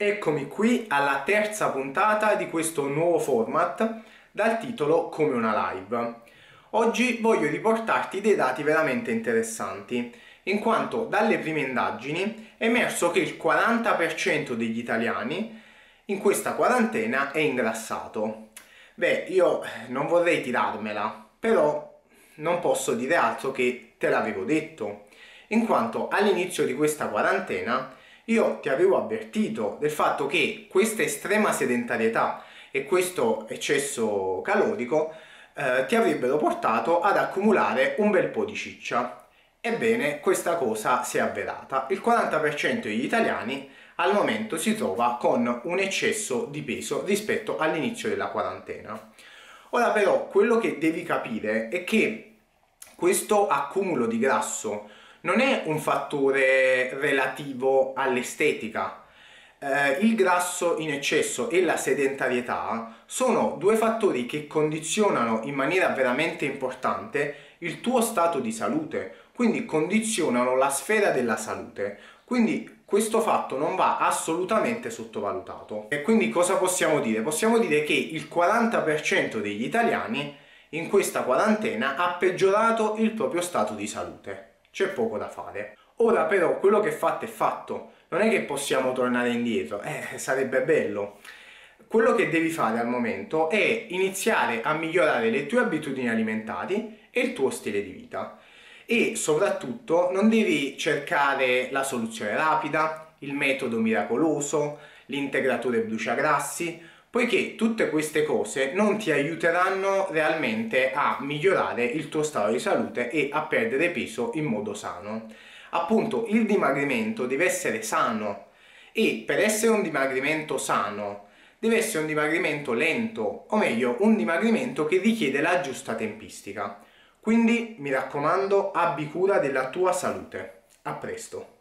Eccomi qui alla terza puntata di questo nuovo format dal titolo Come una live. Oggi voglio riportarti dei dati veramente interessanti, in quanto dalle prime indagini è emerso che il 40% degli italiani in questa quarantena è ingrassato. Beh, io non vorrei tirarmela, però non posso dire altro che te l'avevo detto, in quanto all'inizio di questa quarantena io ti avevo avvertito del fatto che questa estrema sedentarietà e questo eccesso calorico eh, ti avrebbero portato ad accumulare un bel po' di ciccia. Ebbene, questa cosa si è avverata. Il 40% degli italiani al momento si trova con un eccesso di peso rispetto all'inizio della quarantena. Ora però quello che devi capire è che questo accumulo di grasso non è un fattore relativo all'estetica. Eh, il grasso in eccesso e la sedentarietà sono due fattori che condizionano in maniera veramente importante il tuo stato di salute, quindi condizionano la sfera della salute. Quindi questo fatto non va assolutamente sottovalutato. E quindi cosa possiamo dire? Possiamo dire che il 40% degli italiani in questa quarantena ha peggiorato il proprio stato di salute c'è poco da fare. Ora però quello che è fatto è fatto, non è che possiamo tornare indietro, eh, sarebbe bello. Quello che devi fare al momento è iniziare a migliorare le tue abitudini alimentari e il tuo stile di vita. E soprattutto non devi cercare la soluzione rapida, il metodo miracoloso, l'integratore bruciagrassi, poiché tutte queste cose non ti aiuteranno realmente a migliorare il tuo stato di salute e a perdere peso in modo sano. Appunto, il dimagrimento deve essere sano e per essere un dimagrimento sano deve essere un dimagrimento lento, o meglio, un dimagrimento che richiede la giusta tempistica. Quindi mi raccomando, abbi cura della tua salute. A presto!